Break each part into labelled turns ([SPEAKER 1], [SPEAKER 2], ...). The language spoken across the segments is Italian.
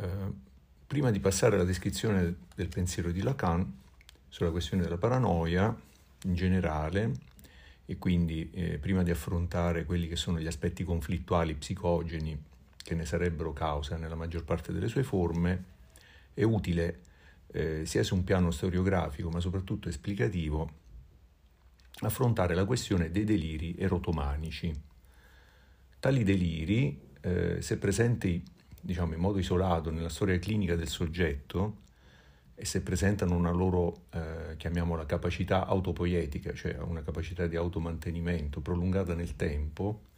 [SPEAKER 1] eh, prima di passare alla descrizione del pensiero di Lacan sulla questione della paranoia in generale, e quindi eh, prima di affrontare quelli che sono gli aspetti conflittuali psicogeni che ne sarebbero causa nella maggior parte delle sue forme, è utile eh, sia su un piano storiografico ma soprattutto esplicativo affrontare la questione dei deliri erotomanici. Tali deliri, eh, se presenti diciamo, in modo isolato nella storia clinica del soggetto e se presentano una loro, eh, chiamiamola, capacità autopoietica, cioè una capacità di automantenimento prolungata nel tempo,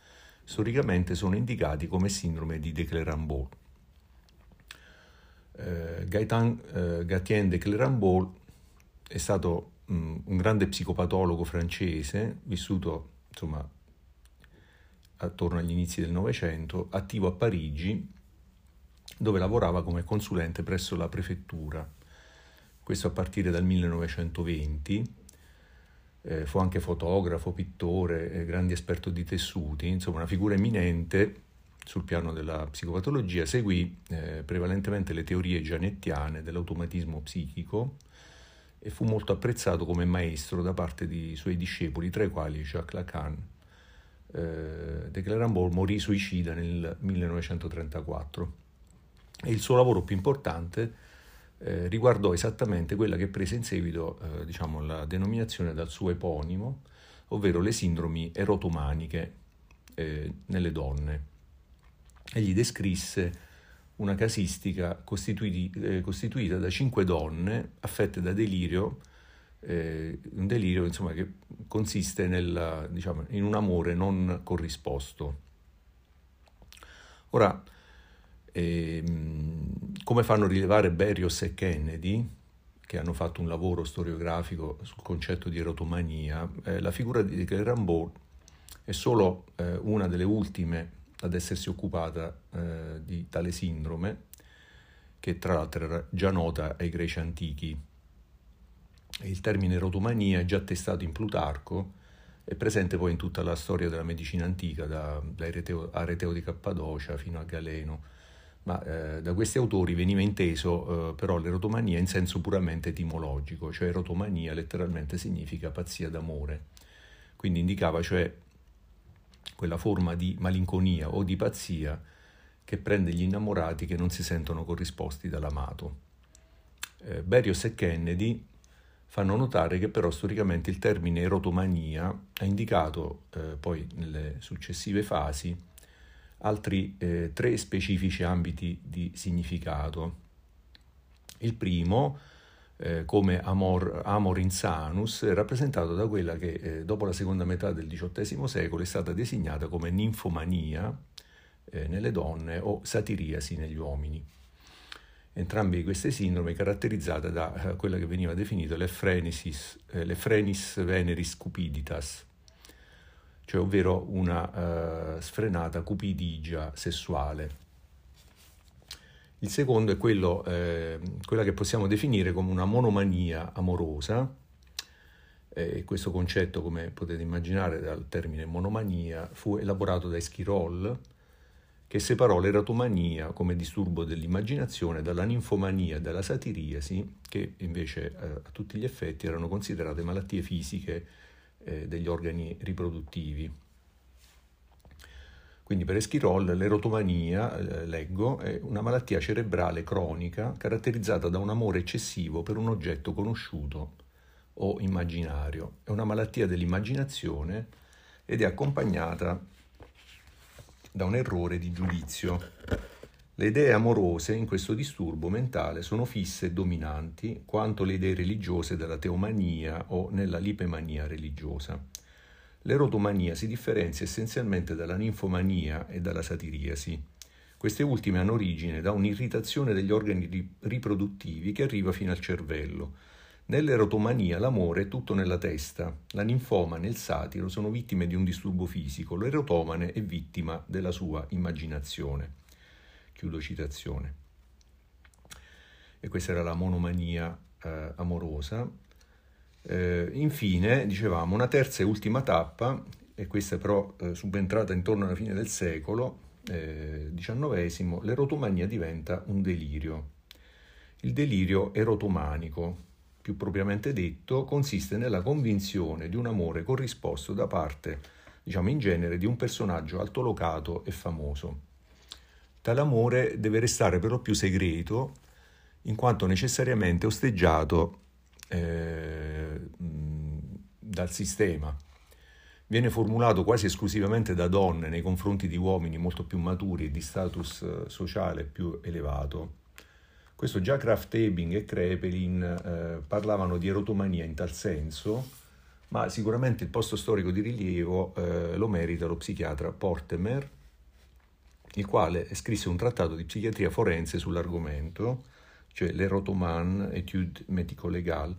[SPEAKER 1] storicamente sono indicati come sindrome di de Clerambault. Eh, Gaetan eh, Gatien de Clerambault è stato mh, un grande psicopatologo francese, vissuto insomma attorno agli inizi del Novecento, attivo a Parigi, dove lavorava come consulente presso la prefettura. Questo a partire dal 1920. Eh, fu anche fotografo, pittore, eh, grande esperto di tessuti, insomma una figura eminente sul piano della psicopatologia, seguì eh, prevalentemente le teorie gianettiane dell'automatismo psichico e fu molto apprezzato come maestro da parte di suoi discepoli, tra i quali Jacques Lacan. Eh, de Clerambault morì suicida nel 1934 e il suo lavoro più importante eh, riguardò esattamente quella che prese in seguito eh, diciamo, la denominazione dal suo eponimo, ovvero le sindromi erotomaniche eh, nelle donne. Egli descrisse una casistica eh, costituita da cinque donne affette da delirio, eh, un delirio insomma, che consiste nel, diciamo, in un amore non corrisposto. Ora, ehm, come fanno rilevare Berrios e Kennedy, che hanno fatto un lavoro storiografico sul concetto di erotomania, eh, la figura di Clerambault è solo eh, una delle ultime ad essersi occupata eh, di tale sindrome, che tra l'altro era già nota ai greci antichi. Il termine erotomania è già attestato in Plutarco, è presente poi in tutta la storia della medicina antica, da, da Areteo, di Cappadocia fino a Galeno, ma eh, da questi autori veniva inteso eh, però l'erotomania in senso puramente etimologico, cioè erotomania letteralmente significa pazzia d'amore, quindi indicava cioè quella forma di malinconia o di pazzia che prende gli innamorati che non si sentono corrisposti dall'amato. Eh, Berrios e Kennedy fanno notare che però storicamente il termine erotomania ha indicato eh, poi nelle successive fasi altri eh, tre specifici ambiti di significato. Il primo eh, come Amor, Amor Insanus, rappresentato da quella che eh, dopo la seconda metà del XVIII secolo è stata designata come ninfomania eh, nelle donne o satiriasi negli uomini. Entrambe queste sindrome caratterizzate da eh, quella che veniva definita l'effrenis, eh, veneris cupiditas, cioè ovvero una sfrenata cupidigia sessuale. Il secondo è quello, eh, quella che possiamo definire come una monomania amorosa. Eh, questo concetto, come potete immaginare dal termine monomania, fu elaborato da Eschirol, che separò l'eratomania come disturbo dell'immaginazione dalla ninfomania e dalla satiriasi, che invece eh, a tutti gli effetti erano considerate malattie fisiche eh, degli organi riproduttivi. Quindi per Eschirol l'erotomania, eh, leggo, è una malattia cerebrale cronica caratterizzata da un amore eccessivo per un oggetto conosciuto o immaginario. È una malattia dell'immaginazione ed è accompagnata da un errore di giudizio. Le idee amorose in questo disturbo mentale sono fisse e dominanti quanto le idee religiose della teomania o nella lipemania religiosa. L'erotomania si differenzia essenzialmente dalla ninfomania e dalla satiriasi. Queste ultime hanno origine da un'irritazione degli organi riproduttivi che arriva fino al cervello. Nell'erotomania l'amore è tutto nella testa, la ninfomane e il satiro sono vittime di un disturbo fisico, l'erotomane è vittima della sua immaginazione. Chiudo citazione. E questa era la monomania eh, amorosa. Eh, infine, dicevamo, una terza e ultima tappa, e questa però eh, subentrata intorno alla fine del secolo, eh, XIX, l'erotomania diventa un delirio. Il delirio erotomanico, più propriamente detto, consiste nella convinzione di un amore corrisposto da parte, diciamo in genere, di un personaggio altolocato e famoso. Tale amore deve restare però più segreto, in quanto necessariamente osteggiato eh, dal sistema. Viene formulato quasi esclusivamente da donne nei confronti di uomini molto più maturi e di status eh, sociale più elevato. Questo già Kraft Ebing e Krepelin eh, parlavano di erotomania in tal senso, ma sicuramente il posto storico di rilievo eh, lo merita lo psichiatra Portemer, il quale scrisse un trattato di psichiatria forense sull'argomento, cioè l'Erotoman, Etude médico-légale,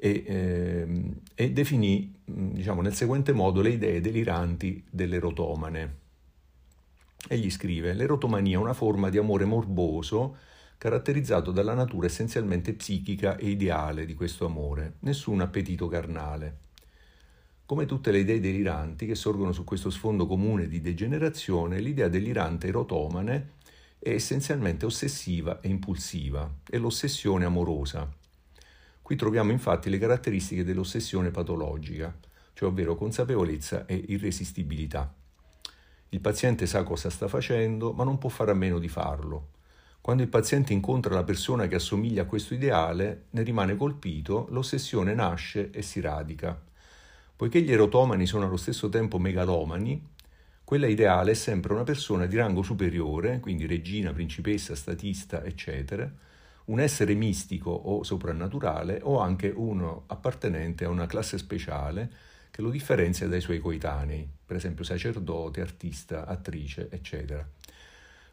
[SPEAKER 1] e, ehm, e definì diciamo, nel seguente modo le idee deliranti dell'erotomane. Egli scrive: L'erotomania è una forma di amore morboso caratterizzato dalla natura essenzialmente psichica e ideale di questo amore, nessun appetito carnale. Come tutte le idee deliranti che sorgono su questo sfondo comune di degenerazione, l'idea delirante erotomane è essenzialmente ossessiva e impulsiva, è l'ossessione amorosa. Qui troviamo infatti le caratteristiche dell'ossessione patologica, cioè ovvero consapevolezza e irresistibilità. Il paziente sa cosa sta facendo, ma non può fare a meno di farlo. Quando il paziente incontra la persona che assomiglia a questo ideale, ne rimane colpito, l'ossessione nasce e si radica. Poiché gli erotomani sono allo stesso tempo megalomani, quella ideale è sempre una persona di rango superiore, quindi regina, principessa, statista, eccetera, un essere mistico o soprannaturale o anche uno appartenente a una classe speciale che lo differenzia dai suoi coetanei, per esempio sacerdote, artista, attrice, eccetera.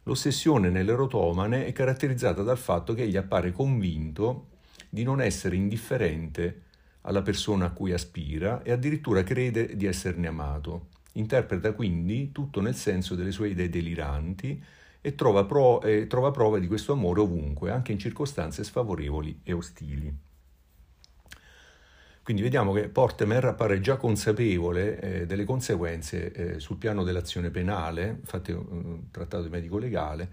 [SPEAKER 1] L'ossessione nell'erotomane è caratterizzata dal fatto che egli appare convinto di non essere indifferente alla persona a cui aspira e addirittura crede di esserne amato. Interpreta quindi tutto nel senso delle sue idee deliranti e trova, pro, eh, trova prove di questo amore ovunque, anche in circostanze sfavorevoli e ostili. Quindi vediamo che Portemer appare già consapevole eh, delle conseguenze eh, sul piano dell'azione penale, infatti un trattato medico-legale,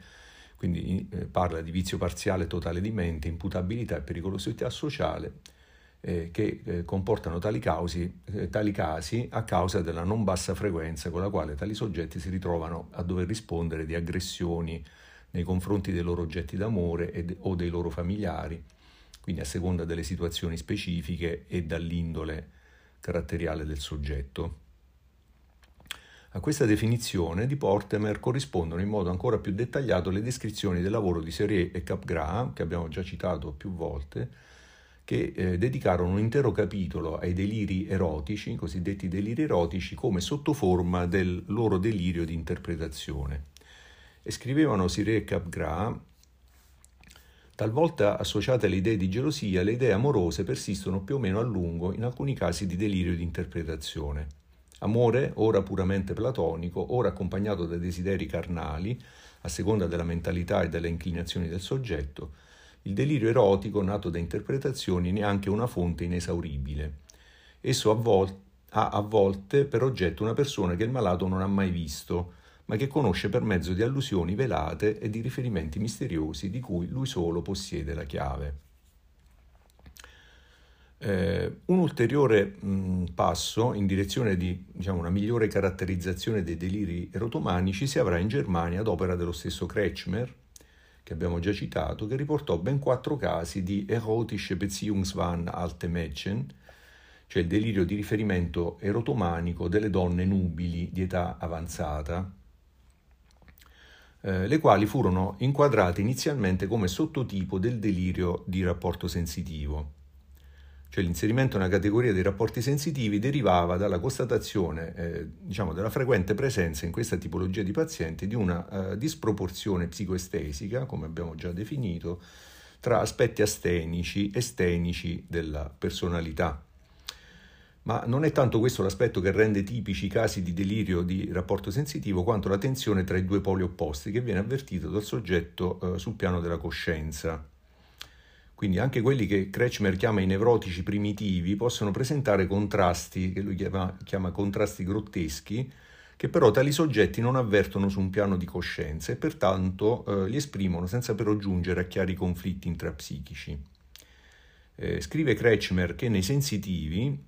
[SPEAKER 1] quindi eh, parla di vizio parziale totale di mente, imputabilità e pericolosità sociale, eh, che eh, comportano tali, causi, eh, tali casi a causa della non bassa frequenza con la quale tali soggetti si ritrovano a dover rispondere di aggressioni nei confronti dei loro oggetti d'amore de- o dei loro familiari, quindi a seconda delle situazioni specifiche e dall'indole caratteriale del soggetto. A questa definizione di Portemer corrispondono in modo ancora più dettagliato le descrizioni del lavoro di Serier e Capgras, che abbiamo già citato più volte, che eh, dedicarono un intero capitolo ai deliri erotici, cosiddetti deliri erotici, come sottoforma del loro delirio di interpretazione. E scrivevano Siré Capgras, talvolta associate alle idee di gelosia, le idee amorose persistono più o meno a lungo in alcuni casi di delirio di interpretazione. Amore, ora puramente platonico, ora accompagnato da desideri carnali, a seconda della mentalità e delle inclinazioni del soggetto, il delirio erotico, nato da interpretazioni, neanche una fonte inesauribile. Esso a volte, ha a volte per oggetto una persona che il malato non ha mai visto, ma che conosce per mezzo di allusioni velate e di riferimenti misteriosi di cui lui solo possiede la chiave. Eh, un ulteriore mh, passo in direzione di diciamo, una migliore caratterizzazione dei deliri erotomanici si avrà in Germania ad opera dello stesso Kretschmer, che abbiamo già citato, che riportò ben quattro casi di erotische Beziehungswahn alte Mädchen, cioè il delirio di riferimento erotomanico delle donne nubili di età avanzata, eh, le quali furono inquadrate inizialmente come sottotipo del delirio di rapporto sensitivo cioè l'inserimento nella categoria dei rapporti sensitivi derivava dalla constatazione eh, diciamo, della frequente presenza in questa tipologia di pazienti di una eh, disproporzione psicoestesica, come abbiamo già definito, tra aspetti astenici e stenici della personalità. Ma non è tanto questo l'aspetto che rende tipici i casi di delirio di rapporto sensitivo quanto la tensione tra i due poli opposti che viene avvertito dal soggetto eh, sul piano della coscienza. Quindi anche quelli che Kretschmer chiama i nevrotici primitivi possono presentare contrasti, che lui chiama, chiama contrasti grotteschi, che però tali soggetti non avvertono su un piano di coscienza e pertanto eh, li esprimono senza però giungere a chiari conflitti intrapsichici. Eh, scrive Kretschmer che nei sensitivi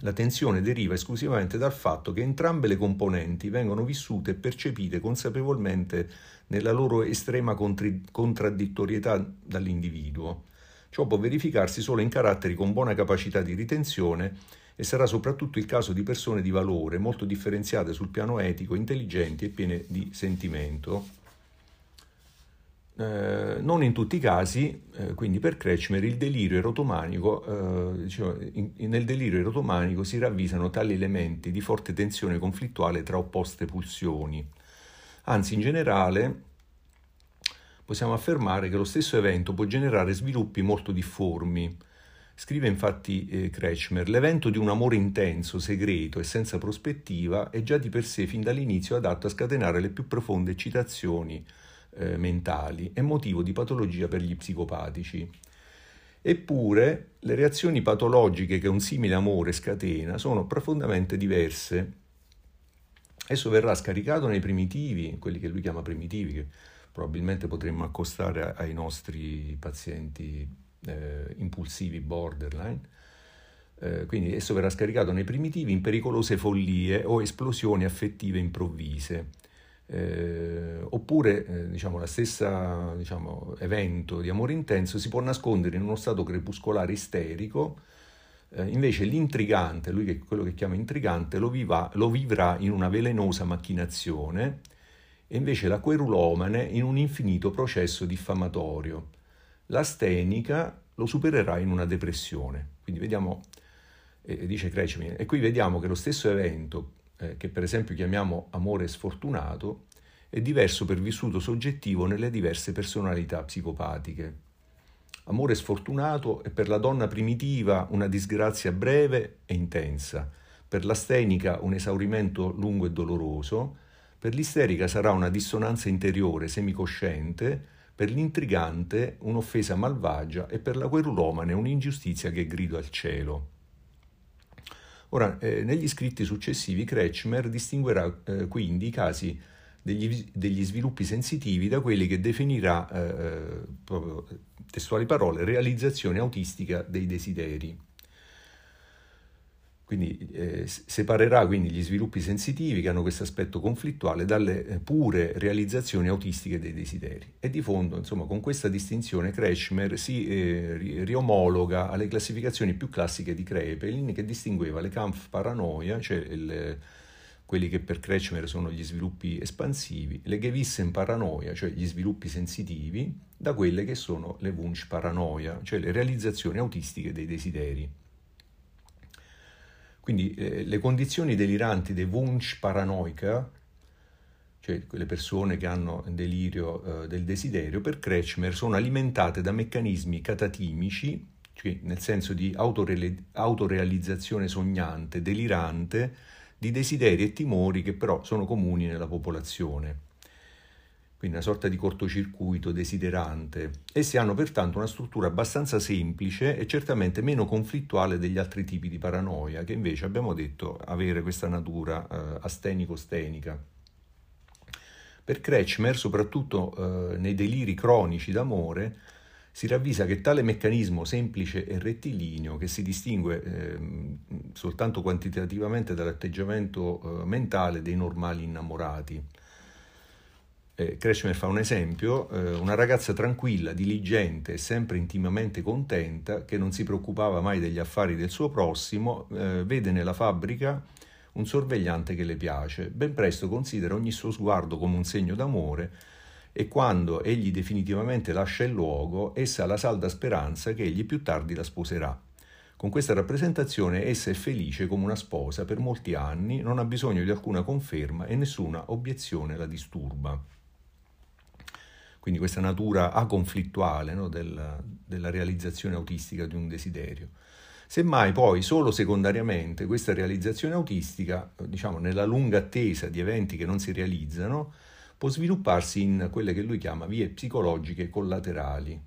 [SPEAKER 1] la tensione deriva esclusivamente dal fatto che entrambe le componenti vengono vissute e percepite consapevolmente nella loro estrema contri- contraddittorietà dall'individuo. Ciò può verificarsi solo in caratteri con buona capacità di ritenzione e sarà soprattutto il caso di persone di valore, molto differenziate sul piano etico, intelligenti e piene di sentimento. Eh, non in tutti i casi, eh, quindi per Kretschmer, il delirio erotomanico, eh, diciamo, in, nel delirio erotomanico si ravvisano tali elementi di forte tensione conflittuale tra opposte pulsioni. Anzi, in generale, possiamo affermare che lo stesso evento può generare sviluppi molto difformi. Scrive infatti eh, Kretschmer, l'evento di un amore intenso, segreto e senza prospettiva è già di per sé fin dall'inizio adatto a scatenare le più profonde eccitazioni, eh, mentali e motivo di patologia per gli psicopatici. Eppure le reazioni patologiche che un simile amore scatena sono profondamente diverse. Esso verrà scaricato nei primitivi, quelli che lui chiama primitivi, che probabilmente potremmo accostare ai nostri pazienti eh, impulsivi borderline. Eh, quindi esso verrà scaricato nei primitivi in pericolose follie o esplosioni affettive improvvise eh, oppure eh, diciamo, la stessa diciamo, evento di amore intenso si può nascondere in uno stato crepuscolare isterico, eh, invece l'intrigante, lui che quello che chiama intrigante, lo, viva, lo vivrà in una velenosa macchinazione e invece la querulomane in un infinito processo diffamatorio. L'astenica lo supererà in una depressione. Quindi vediamo, eh, dice Kretschmann, e qui vediamo che lo stesso evento eh, che per esempio chiamiamo amore sfortunato, è diverso per vissuto soggettivo nelle diverse personalità psicopatiche. Amore sfortunato è per la donna primitiva una disgrazia breve e intensa, per l'astenica un esaurimento lungo e doloroso, per l'isterica sarà una dissonanza interiore semicosciente, per l'intrigante un'offesa malvagia e per la querulomane un'ingiustizia che grido al cielo. Ora, eh, negli scritti successivi Kretschmer distinguerà eh, quindi i casi degli, degli, sviluppi sensitivi da quelli che definirà, eh, eh proprio testuali parole, realizzazione autistica dei desideri. Quindi eh, separerà quindi gli sviluppi sensitivi che hanno questo aspetto conflittuale dalle eh, pure realizzazioni autistiche dei desideri. E di fondo, insomma, con questa distinzione Kretschmer si eh, riomologa alle classificazioni più classiche di Krepelin che distingueva le Kampf paranoia, cioè il, quelli che per Kretschmer sono gli sviluppi espansivi, le Gewissen paranoia, cioè gli sviluppi sensitivi, da quelle che sono le Wunsch paranoia, cioè le realizzazioni autistiche dei desideri. Quindi eh, le condizioni deliranti dei Wunsch paranoica, cioè quelle persone che hanno delirio eh, del desiderio, per Kretschmer sono alimentate da meccanismi catatimici, cioè nel senso di autore- autorealizzazione sognante, delirante, di desideri e timori che però sono comuni nella popolazione quindi una sorta di cortocircuito desiderante. Essi hanno pertanto una struttura abbastanza semplice e certamente meno conflittuale degli altri tipi di paranoia, che invece abbiamo detto avere questa natura eh, astenico-stenica. Per Kretschmer, soprattutto eh, nei deliri cronici d'amore, si ravvisa che tale meccanismo semplice e rettilineo, che si distingue eh, soltanto quantitativamente dall'atteggiamento eh, mentale dei normali innamorati, eh, Kretschmer fa un esempio, eh, una ragazza tranquilla, diligente e sempre intimamente contenta, che non si preoccupava mai degli affari del suo prossimo, eh, vede nella fabbrica un sorvegliante che le piace. Ben presto considera ogni suo sguardo come un segno d'amore e quando egli definitivamente lascia il luogo, essa ha la salda speranza che egli più tardi la sposerà. Con questa rappresentazione essa è felice come una sposa per molti anni, non ha bisogno di alcuna conferma e nessuna obiezione la disturba quindi questa natura aconflittuale no, della, della realizzazione autistica di un desiderio. Semmai poi solo secondariamente questa realizzazione autistica, diciamo nella lunga attesa di eventi che non si realizzano, può svilupparsi in quelle che lui chiama vie psicologiche collaterali,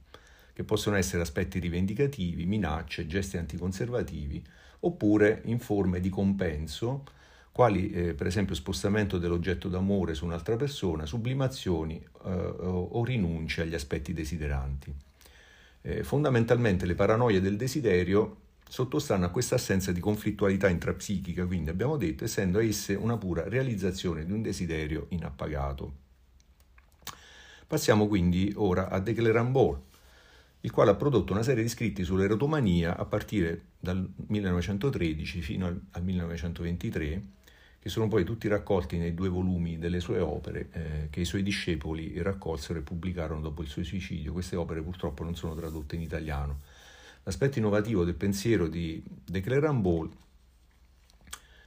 [SPEAKER 1] che possono essere aspetti rivendicativi, minacce, gesti anticonservativi, oppure in forme di compenso quali eh, per esempio spostamento dell'oggetto d'amore su un'altra persona, sublimazioni eh, o rinunce agli aspetti desideranti. Eh, fondamentalmente le paranoie del desiderio sottostanno a questa assenza di conflittualità intrapsichica, quindi abbiamo detto, essendo esse una pura realizzazione di un desiderio inappagato. Passiamo quindi ora a Declerambol, il quale ha prodotto una serie di scritti sull'erotomania a partire dal 1913 fino al, al 1923 che sono poi tutti raccolti nei due volumi delle sue opere eh, che i suoi discepoli raccolsero e pubblicarono dopo il suo suicidio. Queste opere purtroppo non sono tradotte in italiano. L'aspetto innovativo del pensiero di De Clerambol,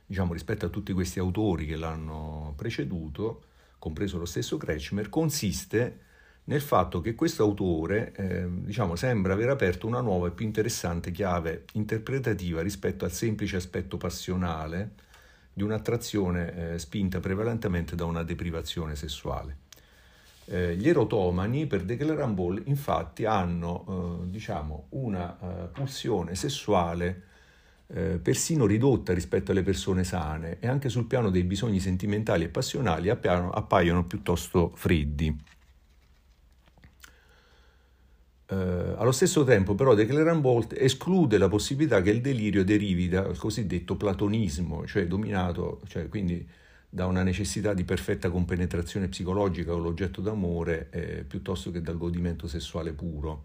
[SPEAKER 1] diciamo rispetto a tutti questi autori che l'hanno preceduto, compreso lo stesso Kretschmer, consiste nel fatto che questo autore eh, diciamo, sembra aver aperto una nuova e più interessante chiave interpretativa rispetto al semplice aspetto passionale di un'attrazione eh, spinta prevalentemente da una deprivazione sessuale. Eh, gli erotomani per De Clerambol infatti hanno eh, diciamo, una eh, pulsione sessuale eh, persino ridotta rispetto alle persone sane e anche sul piano dei bisogni sentimentali e passionali appaiono, appaiono piuttosto freddi. Uh, allo stesso tempo, però, De Clerambault esclude la possibilità che il delirio derivi dal cosiddetto platonismo, cioè dominato, cioè quindi da una necessità di perfetta compenetrazione psicologica con l'oggetto d'amore eh, piuttosto che dal godimento sessuale puro.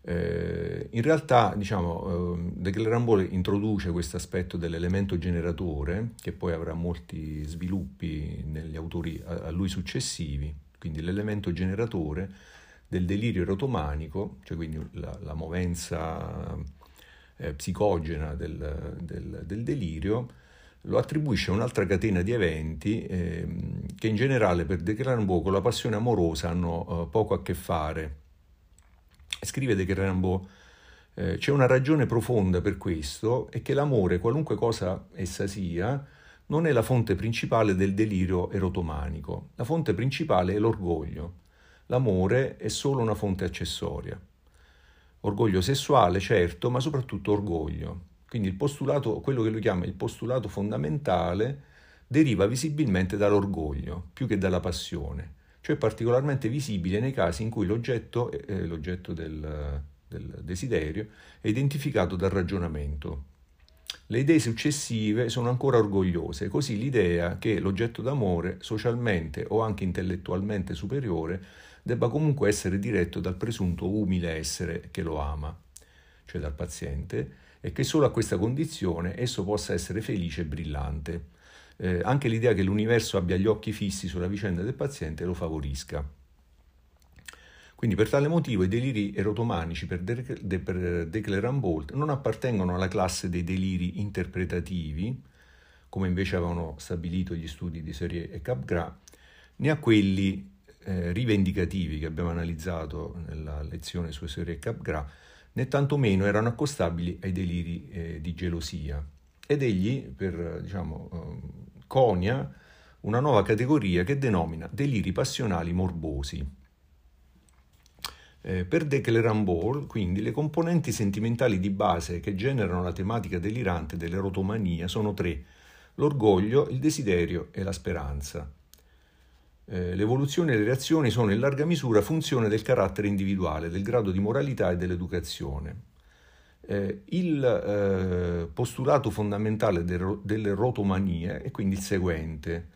[SPEAKER 1] Eh, in realtà, diciamo, eh, De Clerambault introduce questo aspetto dell'elemento generatore, che poi avrà molti sviluppi negli autori a, a lui successivi, quindi l'elemento generatore del delirio erotomanico, cioè quindi la, la movenza eh, psicogena del, del, del, delirio, lo attribuisce a un'altra catena di eventi eh, che in generale per De Clerambault con la passione amorosa hanno eh, poco a che fare. Scrive De Clerambault eh, c'è una ragione profonda per questo e che l'amore, qualunque cosa essa sia, non è la fonte principale del delirio erotomanico. La fonte principale è l'orgoglio. L'amore è solo una fonte accessoria. Orgoglio sessuale, certo, ma soprattutto orgoglio. Quindi il postulato, quello che lui chiama il postulato fondamentale, deriva visibilmente dall'orgoglio, più che dalla passione, cioè particolarmente visibile nei casi in cui l'oggetto, eh, l'oggetto del, del desiderio è identificato dal ragionamento. Le idee successive sono ancora orgogliose, così l'idea che l'oggetto d'amore, socialmente o anche intellettualmente superiore, debba comunque essere diretto dal presunto umile essere che lo ama, cioè dal paziente, e che solo a questa condizione esso possa essere felice e brillante. Eh, anche l'idea che l'universo abbia gli occhi fissi sulla vicenda del paziente lo favorisca. Quindi per tale motivo i deliri erotomanici per De, Clerambault non appartengono alla classe dei deliri interpretativi, come invece avevano stabilito gli studi di Serie e Capgras, né a quelli eh, rivendicativi che abbiamo analizzato nella lezione su Serie e Capgras, né tantomeno erano accostabili ai deliri eh, di gelosia. Ed egli, per diciamo, eh, conia una nuova categoria che denomina deliri passionali morbosi. Eh, per De Clerambol, quindi, le componenti sentimentali di base che generano la tematica delirante dell'erotomania sono tre: l'orgoglio, il desiderio e la speranza. Eh, l'evoluzione e le reazioni sono in larga misura funzione del carattere individuale, del grado di moralità e dell'educazione. Eh, il eh, postulato fondamentale del, delle rotomanie è quindi il seguente.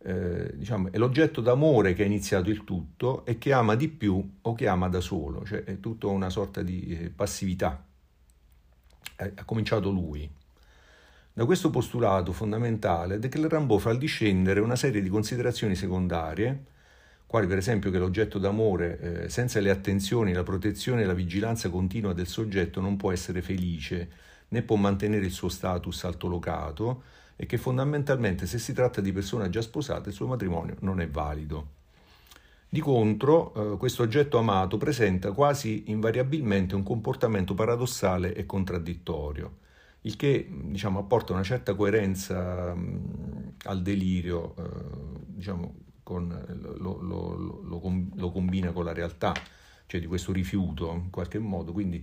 [SPEAKER 1] Eh, diciamo, è l'oggetto d'amore che ha iniziato il tutto e che ama di più o che ama da solo, cioè è tutta una sorta di eh, passività. ha cominciato lui. Da questo postulato fondamentale De Clerambault fa discendere una serie di considerazioni secondarie, quali per esempio che l'oggetto d'amore, eh, senza le attenzioni, la protezione e la vigilanza continua del soggetto, non può essere felice, né può mantenere il suo status altolocato, e che fondamentalmente se si tratta di persona già sposata il suo matrimonio non è valido. Di contro, eh, questo oggetto amato presenta quasi invariabilmente un comportamento paradossale e contraddittorio il che diciamo, apporta una certa coerenza mh, al delirio, eh, diciamo, con, lo, lo, lo, lo, combina con la realtà, cioè di questo rifiuto in qualche modo, quindi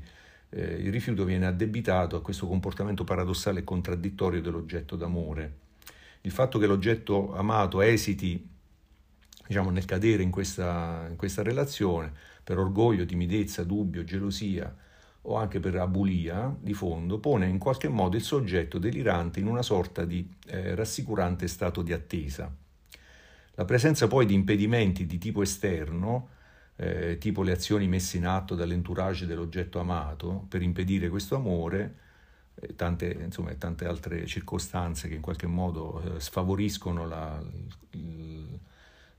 [SPEAKER 1] eh, il rifiuto viene addebitato a questo comportamento paradossale e contraddittorio dell'oggetto d'amore. il fatto che l'oggetto amato esiti diciamo, nel cadere in questa, in questa relazione per orgoglio, timidezza, dubbio, gelosia o anche per abulia di fondo, pone in qualche modo il soggetto delirante in una sorta di eh, rassicurante stato di attesa. La presenza poi di impedimenti di tipo esterno, eh, tipo le azioni messe in atto dall'entourage dell'oggetto amato per impedire questo amore, e tante, insomma, tante altre circostanze che in qualche modo eh, sfavoriscono la, il,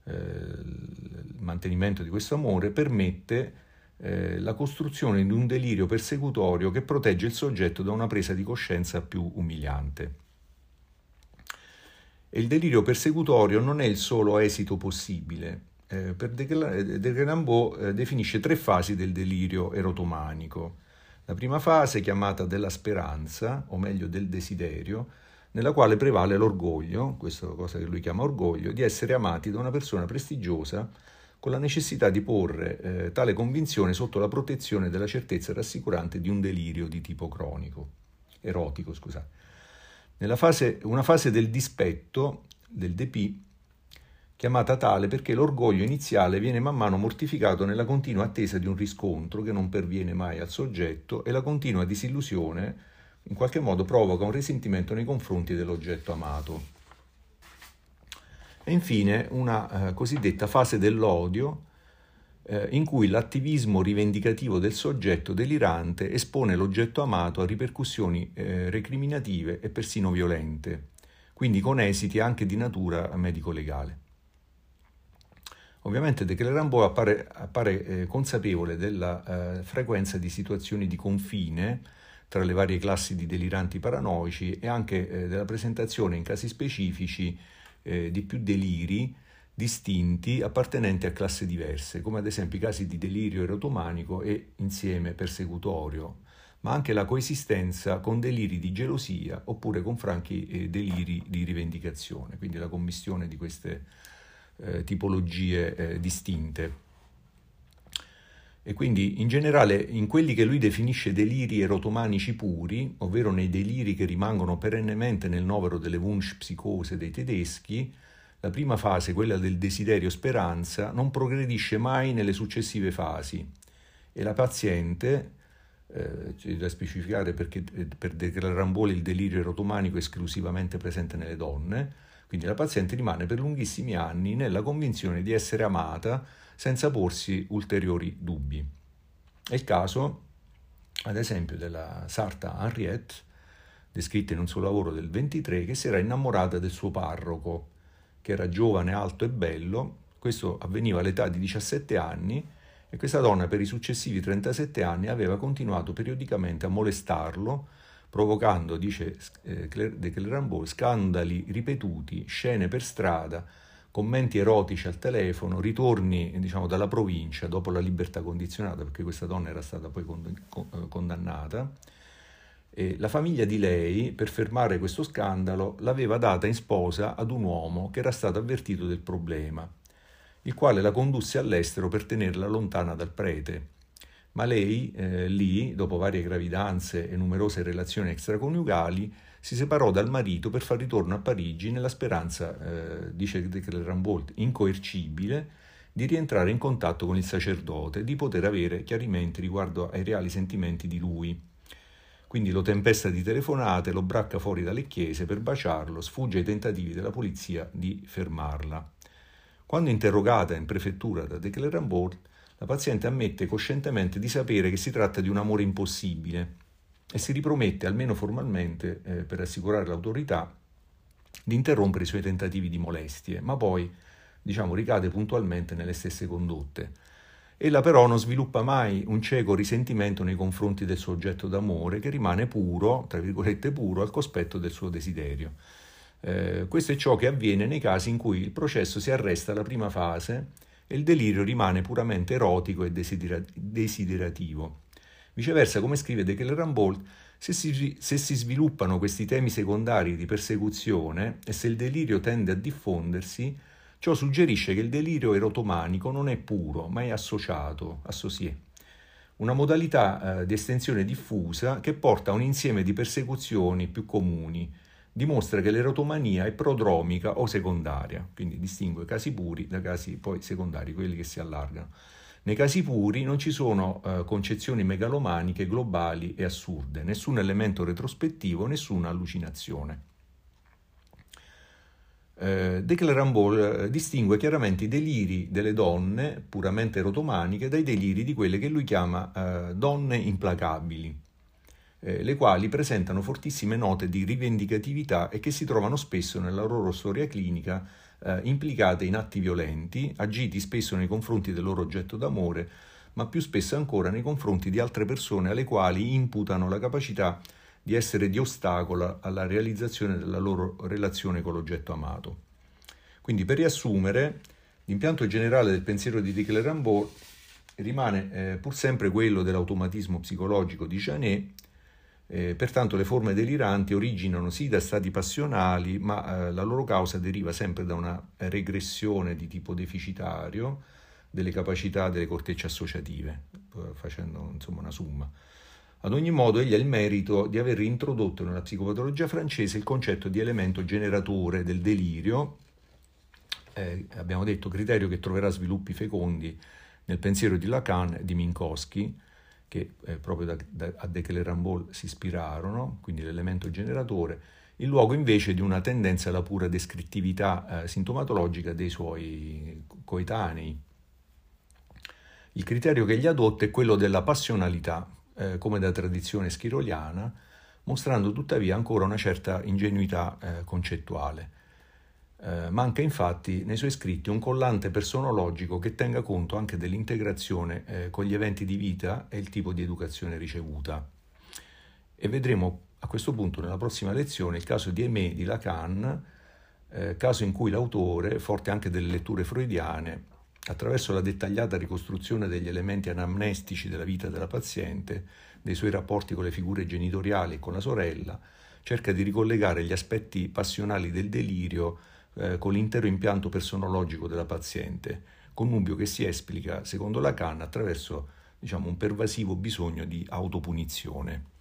[SPEAKER 1] eh, il mantenimento di questo amore, permette eh, la costruzione di un delirio persecutorio che protegge il soggetto da una presa di coscienza più umiliante. E il delirio persecutorio non è il solo esito possibile. Eh, per De Grambeau eh, definisce tre fasi del delirio erotomanico. La prima fase, chiamata della speranza, o meglio del desiderio, nella quale prevale l'orgoglio, questa cosa che lui chiama orgoglio, di essere amati da una persona prestigiosa con la necessità di porre eh, tale convinzione sotto la protezione della certezza rassicurante di un delirio di tipo cronico, erotico, scusate. Nella fase, una fase del dispetto, del depì, chiamata tale perché l'orgoglio iniziale viene man mano mortificato nella continua attesa di un riscontro che non perviene mai al soggetto e la continua disillusione in qualche modo provoca un risentimento nei confronti dell'oggetto amato. E infine una eh, cosiddetta fase dell'odio, eh, in cui l'attivismo rivendicativo del soggetto delirante espone l'oggetto amato a ripercussioni eh, recriminative e persino violente, quindi con esiti anche di natura medico-legale. Ovviamente De Clerambault appare, appare eh, consapevole della eh, frequenza di situazioni di confine tra le varie classi di deliranti paranoici e anche eh, della presentazione in casi specifici eh, di più deliri distinti appartenenti a classi diverse, come ad esempio i casi di delirio erotomanico e insieme persecutorio, ma anche la coesistenza con deliri di gelosia oppure con franchi eh, deliri di rivendicazione, quindi la commissione di queste eh, tipologie eh, distinte. E quindi in generale in quelli che lui definisce deliri erotomanici puri, ovvero nei deliri che rimangono perennemente nel novero delle Wunsch-psicose dei tedeschi, la prima fase, quella del desiderio speranza, non progredisce mai nelle successive fasi. E la paziente, eh, c'è da specificare perché eh, per De Ramboli il delirio erotomanico è esclusivamente presente nelle donne, quindi la paziente rimane per lunghissimi anni nella convinzione di essere amata senza porsi ulteriori dubbi. È il caso, ad esempio, della sarta Henriette, descritta in un suo lavoro del 23, che si era innamorata del suo parroco, che era giovane, alto e bello. Questo avveniva all'età di 17 anni e questa donna per i successivi 37 anni aveva continuato periodicamente a molestarlo, provocando, dice eh, De Clerambault, scandali ripetuti, scene per strada, commenti erotici al telefono, ritorni diciamo, dalla provincia dopo la libertà condizionata, perché questa donna era stata poi eh, condannata. E la famiglia di lei, per fermare questo scandalo, l'aveva data in sposa ad un uomo che era stato avvertito del problema, il quale la condusse all'estero per tenerla lontana dal prete. Ma lei, eh, lì, dopo varie gravidanze e numerose relazioni extraconiugali, si separò dal marito per far ritorno a Parigi nella speranza, eh, dice Rambold, incoercibile, di rientrare in contatto con il sacerdote e di poter avere chiarimenti riguardo ai reali sentimenti di lui. Quindi lo tempesta di telefonate, lo bracca fuori dalle chiese per baciarlo, sfugge ai tentativi della polizia di fermarla. Quando interrogata in prefettura da De Clerambault, la paziente ammette coscientemente di sapere che si tratta di un amore impossibile e si ripromette, almeno formalmente, eh, per assicurare l'autorità, di interrompere i suoi tentativi di molestie, ma poi, diciamo, ricade puntualmente nelle stesse condotte. Ella però non sviluppa mai un cieco risentimento nei confronti del suo oggetto d'amore che rimane puro, tra virgolette puro, al cospetto del suo desiderio. Eh, questo è ciò che avviene nei casi in cui il processo si arresta alla prima fase e il delirio rimane puramente erotico e desiderativo. Viceversa, come scrive De Keller-Rambold, se si, se si sviluppano questi temi secondari di persecuzione e se il delirio tende a diffondersi, ciò suggerisce che il delirio erotomanico non è puro, ma è associato, associé una modalità eh, di estensione diffusa che porta a un insieme di persecuzioni più comuni, dimostra che l'erotomania è prodromica o secondaria, quindi distingue casi puri da casi poi secondari, quelli che si allargano. Nei casi puri non ci sono eh, concezioni megalomaniche globali e assurde, nessun elemento retrospettivo, nessuna allucinazione. Eh, De Clerambol eh, distingue chiaramente i deliri delle donne puramente erotomaniche dai deliri di quelle che lui chiama eh, donne implacabili, eh, le quali presentano fortissime note di rivendicatività e che si trovano spesso nella loro storia clinica eh, implicate in atti violenti, agiti spesso nei confronti del loro oggetto d'amore, ma più spesso ancora nei confronti di altre persone alle quali imputano la capacità di essere di ostacolo alla realizzazione della loro relazione con l'oggetto amato. Quindi per riassumere, l'impianto generale del pensiero di Dick Rambaud rimane eh, pur sempre quello dell'automatismo psicologico di Janet, eh, pertanto le forme deliranti originano sì da stati passionali, ma eh, la loro causa deriva sempre da una regressione di tipo deficitario delle capacità delle cortecce associative, facendo insomma una summa. Ad ogni modo, egli ha il merito di aver introdotto nella psicopatologia francese il concetto di elemento generatore del delirio, eh, abbiamo detto criterio che troverà sviluppi fecondi nel pensiero di Lacan e di Minkowski, che eh, proprio da, da, a De Clerambol si ispirarono, quindi l'elemento generatore, in luogo invece di una tendenza alla pura descrittività eh, sintomatologica dei suoi coetanei. Il criterio che egli adotta è quello della passionalità, eh, come da tradizione schiroliana, mostrando tuttavia ancora una certa ingenuità eh, concettuale. Eh, manca infatti nei suoi scritti un collante personologico che tenga conto anche dell'integrazione eh, con gli eventi di vita e il tipo di educazione ricevuta. E vedremo a questo punto nella prossima lezione il caso di Aimé di Lacan, eh, caso in cui l'autore, forte anche delle letture freudiane, attraverso la dettagliata ricostruzione degli elementi anamnestici della vita della paziente, dei suoi rapporti con le figure genitoriali e con la sorella, cerca di ricollegare gli aspetti passionali del delirio eh, con l'intero impianto personologico della paziente, connubio che si esplica, secondo Lacan, attraverso diciamo, un pervasivo bisogno di autopunizione.